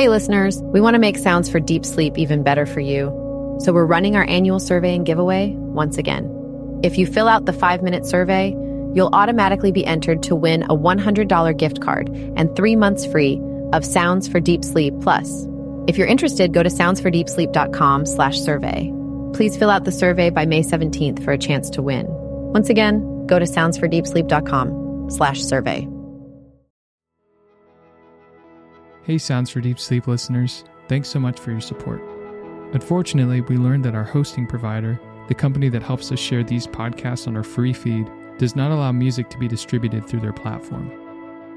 Hey, listeners, we want to make Sounds for Deep Sleep even better for you. So we're running our annual survey and giveaway once again. If you fill out the five minute survey, you'll automatically be entered to win a $100 gift card and three months free of Sounds for Deep Sleep Plus. If you're interested, go to soundsfordeepsleep.com slash survey. Please fill out the survey by May 17th for a chance to win. Once again, go to soundsfordeepsleep.com slash survey. Hey, Sounds for Deep Sleep listeners, thanks so much for your support. Unfortunately, we learned that our hosting provider, the company that helps us share these podcasts on our free feed, does not allow music to be distributed through their platform.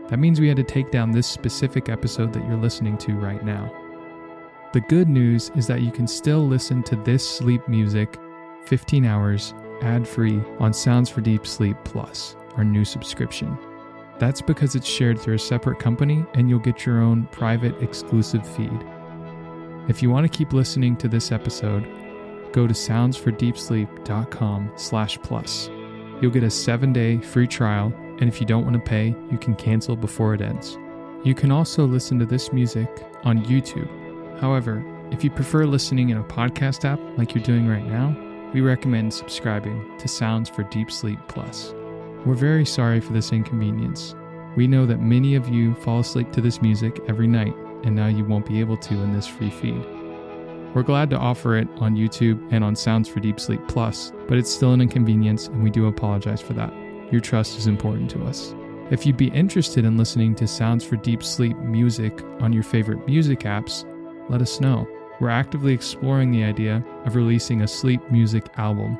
That means we had to take down this specific episode that you're listening to right now. The good news is that you can still listen to this sleep music 15 hours ad free on Sounds for Deep Sleep Plus, our new subscription. That's because it's shared through a separate company and you'll get your own private exclusive feed. If you want to keep listening to this episode, go to soundsfordeepsleep.com slash plus. You'll get a seven-day free trial, and if you don't want to pay, you can cancel before it ends. You can also listen to this music on YouTube. However, if you prefer listening in a podcast app like you're doing right now, we recommend subscribing to Sounds for Deep Sleep Plus. We're very sorry for this inconvenience. We know that many of you fall asleep to this music every night, and now you won't be able to in this free feed. We're glad to offer it on YouTube and on Sounds for Deep Sleep Plus, but it's still an inconvenience, and we do apologize for that. Your trust is important to us. If you'd be interested in listening to Sounds for Deep Sleep music on your favorite music apps, let us know. We're actively exploring the idea of releasing a sleep music album.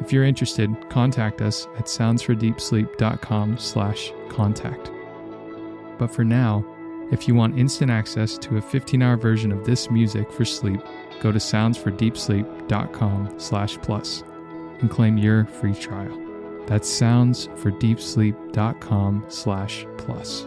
If you're interested, contact us at soundsfordeepsleep.com slash contact. But for now, if you want instant access to a 15-hour version of this music for sleep, go to soundsfordeepsleep.com slash plus and claim your free trial. That's soundsfordeepsleep.com slash plus.